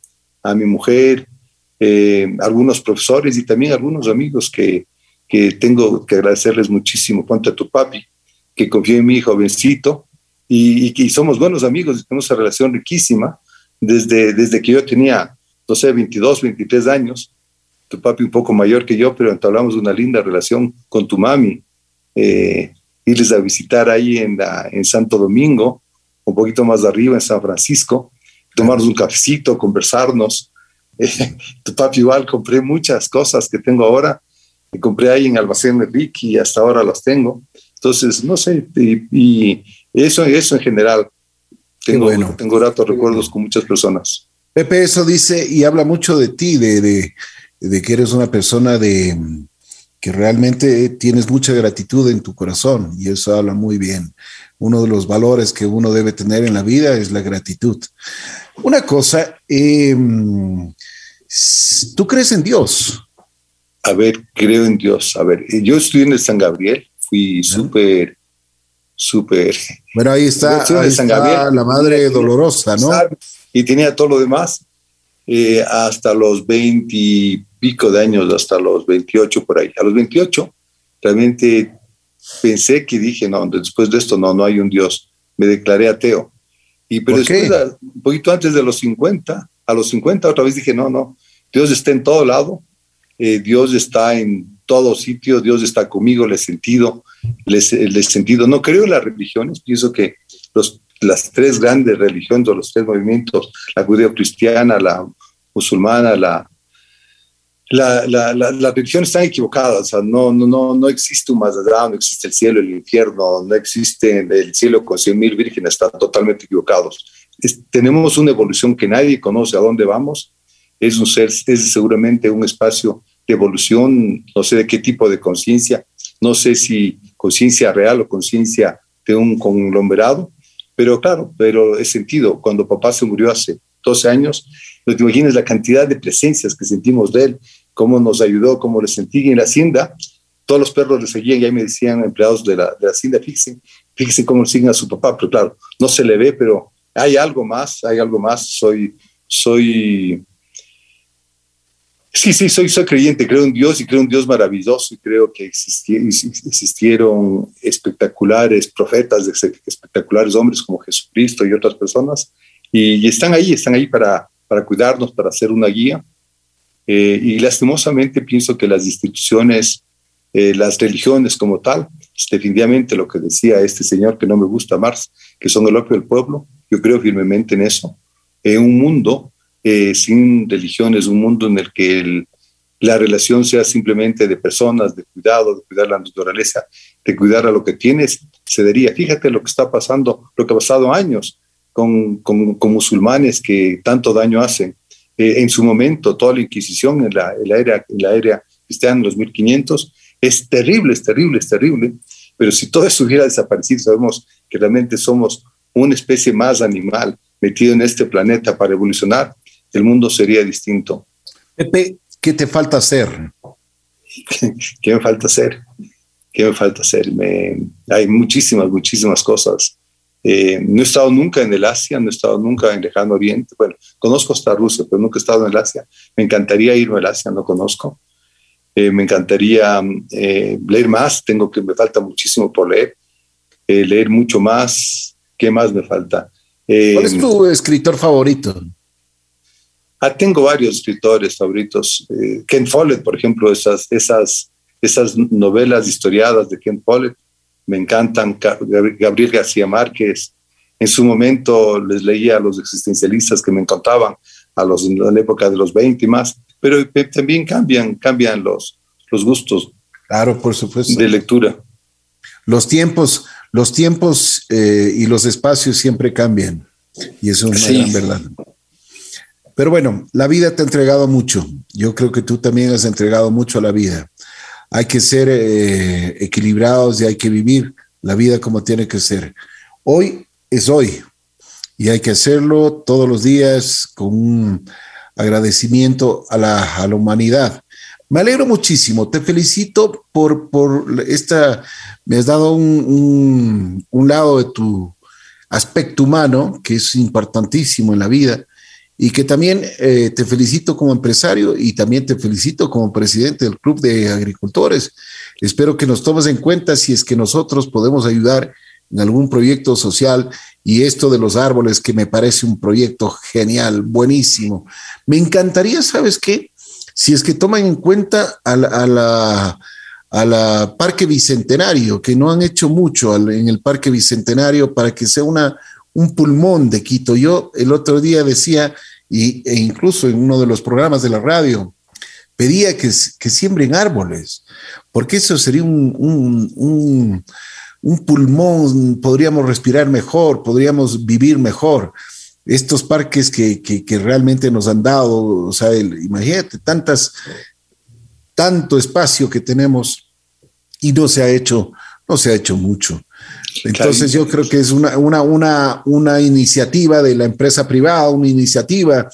a mi mujer, eh, algunos profesores y también algunos amigos que, que tengo que agradecerles muchísimo. Ponte a tu papi, que confió en mí jovencito, y, somos buenos amigos, tenemos una relación riquísima desde, desde que yo tenía, no sé, 22, 23 años, tu papi un poco mayor que yo, pero entablamos una linda relación con tu mami, eh, irles a visitar ahí en, en Santo Domingo, un poquito más arriba, en San Francisco, tomarnos un cafecito, conversarnos. tu papi igual, compré muchas cosas que tengo ahora, que compré ahí en Almacén de Ricky y hasta ahora las tengo. Entonces, no sé, y, eso, eso en general. Tengo, bueno. tengo gratos recuerdos con muchas personas. Pepe, eso dice y habla mucho de ti, de, de, de que eres una persona de, que realmente tienes mucha gratitud en tu corazón y eso habla muy bien. Uno de los valores que uno debe tener en la vida es la gratitud. Una cosa, em, ¿tú crees en Dios? A ver, creo en Dios. A ver, yo estudié en el San Gabriel, fui súper, súper. Bueno, ahí está, Gabriel, la madre dolorosa, ¿no? Y tenía todo lo demás eh, hasta los 20 y pico de años, hasta los 28 por ahí. A los 28 realmente pensé que dije, no, después de esto no, no hay un Dios. Me declaré ateo. Y pero después, un poquito antes de los 50, a los 50 otra vez dije, no, no, Dios está en todo lado, eh, Dios está en todo sitio, Dios está conmigo, le he sentido, le, he sentido, no creo en las religiones, pienso que los, las tres grandes religiones o los tres movimientos, la judeo-cristiana, la musulmana, la, la, la, la, equivocadas, o sea, no, no, no, no existe un más allá, no existe el cielo, el infierno, no existe el cielo con cien mil vírgenes, están totalmente equivocados. tenemos una evolución que nadie conoce a dónde vamos, es un ser, es seguramente un espacio de evolución, no sé de qué tipo de conciencia, no sé si conciencia real o conciencia de un conglomerado, pero claro, pero es sentido, cuando papá se murió hace 12 años, no te imaginas la cantidad de presencias que sentimos de él, cómo nos ayudó, cómo le sentí en la hacienda. Todos los perros le seguían y ahí me decían empleados de la, de la hacienda, fíjense, fíjense cómo siguen a su papá, pero claro, no se le ve, pero hay algo más, hay algo más. Soy, soy, sí, sí, soy, soy creyente, creo en Dios y creo en Dios maravilloso y creo que existieron, espectaculares profetas, espectaculares hombres como Jesucristo y otras personas y, y están ahí, están ahí para, para cuidarnos, para hacer una guía. Eh, y lastimosamente pienso que las instituciones, eh, las religiones como tal, es definitivamente lo que decía este señor que no me gusta más, que son el opio del pueblo, yo creo firmemente en eso. En un mundo eh, sin religiones, un mundo en el que la relación sea simplemente de personas, de cuidado, de cuidar la naturaleza, de cuidar a lo que tienes, se diría, fíjate lo que está pasando, lo que ha pasado años con, con musulmanes que tanto daño hacen. Eh, en su momento, toda la Inquisición en la, en la era, en la era cristiana, en los 1500, es terrible, es terrible, es terrible. Pero si todo eso hubiera desaparecido, sabemos que realmente somos una especie más animal metido en este planeta para evolucionar, el mundo sería distinto. Pepe, ¿qué te falta hacer? ¿Qué, me falta hacer? ¿Qué me falta hacer? Me, hay muchísimas, muchísimas cosas eh, no he estado nunca en el Asia, no he estado nunca en Lejano Oriente. Bueno, conozco hasta Rusia, pero nunca he estado en el Asia. Me encantaría irme al Asia, no conozco. Eh, me encantaría eh, leer más, tengo que, me falta muchísimo por leer. leer mucho más. ¿Qué más me falta? ¿Cuál es tu escritor favorito? Ah, tengo varios escritores favoritos. Ken Follett, por ejemplo, esas, esas, esas novelas historiadas de Ken Follett me encantan Gabriel García Márquez. En su momento les leía a los existencialistas que me encantaban, a los en la época de los 20 y más, pero también cambian, cambian los, los gustos. Claro, por supuesto. De lectura. Los tiempos, los tiempos eh, y los espacios siempre cambian. Y eso es una gran verdad. Pero bueno, la vida te ha entregado mucho. Yo creo que tú también has entregado mucho a la vida hay que ser eh, equilibrados y hay que vivir la vida como tiene que ser. Hoy es hoy y hay que hacerlo todos los días con un agradecimiento a la, a la humanidad. Me alegro muchísimo, te felicito por, por esta, me has dado un, un lado de tu aspecto humano que es importantísimo en la vida y que también eh, te felicito como empresario y también te felicito como presidente del Club de Agricultores. Espero que nos tomes en cuenta si es que nosotros podemos ayudar en algún proyecto social y esto de los árboles que me parece un proyecto genial, buenísimo. Me encantaría, ¿sabes qué? Si es que toman en cuenta a la, a Parque Bicentenario, que no han hecho mucho en el Parque Bicentenario para que sea una, un pulmón de Quito. Yo el otro día decía, y, e incluso en uno de los programas de la radio, pedía que, que siembren árboles, porque eso sería un, un, un, pulmón, podríamos respirar mejor, podríamos vivir mejor. Estos parques que, que, realmente nos han dado, o sea, imagínate, tantas, tanto espacio que tenemos y no se ha hecho, no se ha hecho mucho. Entonces yo creo que es una, una, una, una, iniciativa de la empresa privada, una iniciativa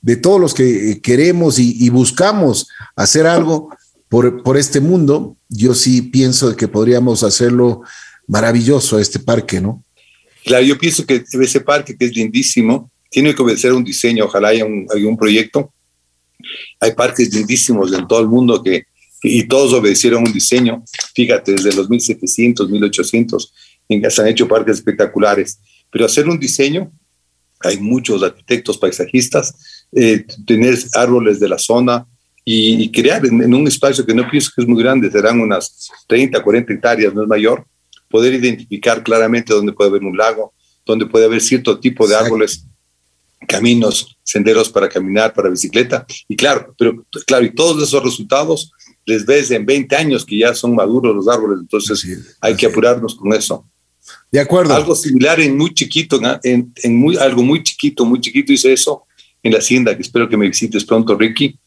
de todos los que queremos y, buscamos hacer algo por, por, este mundo. Yo sí pienso que podríamos hacerlo maravilloso este parque, ¿no? Claro, yo pienso que ese parque que es lindísimo, tiene que obedecer un diseño, ojalá haya un, haya un proyecto. Hay parques lindísimos en todo el mundo que, y todos obedecieron un diseño, fíjate, desde los 1700, 1800, se han hecho parques espectaculares, pero hacer un diseño, hay muchos arquitectos, paisajistas, eh, tener árboles de la zona y, crear en, un espacio que no pienso que es muy grande, serán unas 30, 40 hectáreas, no es mayor, poder identificar claramente dónde puede haber un lago, dónde puede haber cierto tipo de árboles, caminos, senderos para caminar, para bicicleta, y claro, pero claro, y todos esos resultados les ves en 20 años que ya son maduros los árboles, entonces hay que apurarnos con eso. De acuerdo. Algo similar en muy chiquito, en, en, muy, algo muy chiquito, muy chiquito hice eso en la hacienda, que espero que me visites pronto, Ricky.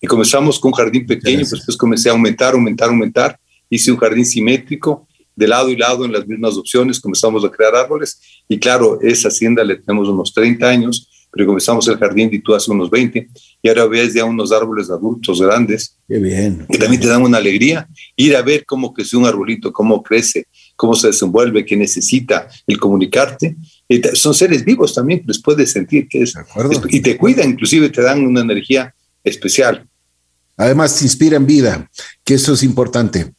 Y comenzamos con un jardín pequeño, pues después comencé a aumentar, aumentar, aumentar. Hice un jardín simétrico, de lado y lado en las mismas opciones, comenzamos a crear árboles. Y claro, esa hacienda le tenemos unos 30 años, pero comenzamos el jardín y tú hace unos 20. Y ahora ves ya unos árboles adultos grandes. Qué bien. Que también te dan una alegría. Ir a ver cómo crece un arbolito, cómo crece, cómo se desenvuelve, qué necesita el comunicarte. son seres vivos también, les puedes sentir que es, y te cuidan, inclusive te dan una energía especial. Además, te inspiran vida, que eso es importante.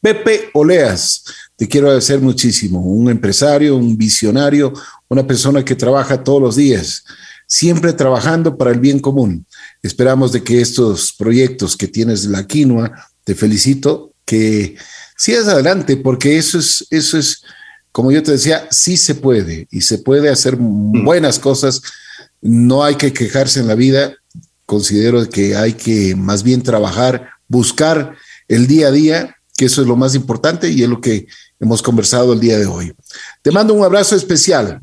Pepe Oleas, te quiero agradecer muchísimo. Un empresario, un visionario, una persona que trabaja todos los días, siempre trabajando para el bien común. Esperamos de que estos proyectos que tienes la quinoa, te felicito, que sigas adelante, porque eso es, eso es, como yo te decía, sí se puede y se puede hacer mm. buenas cosas. No hay que quejarse en la vida. Considero que hay que más bien trabajar, buscar el día a día, que eso es lo más importante y es lo que hemos conversado el día de hoy. Te mando un abrazo especial.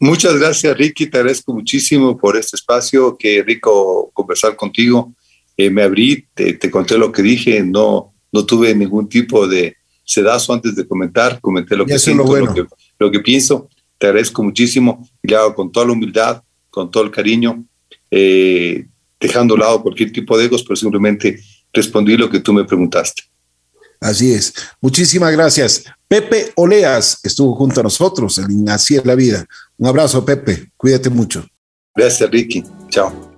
Muchas gracias, Ricky. Te agradezco muchísimo por este espacio. Qué rico conversar contigo. Eh, me abrí, te, te, conté lo que dije. No, no tuve ningún tipo de sedazo antes de comentar, comenté lo que siento, lo, que, pienso, te agradezco muchísimo y le hago con toda la humildad, con todo el cariño, eh, dejando a lado cualquier tipo de egos, pero simplemente respondí lo que tú me preguntaste. Así es. Muchísimas gracias. Pepe Oleas estuvo junto a nosotros en Así es la vida. Un abrazo, Pepe. Cuídate mucho. Gracias, Ricky. Chao.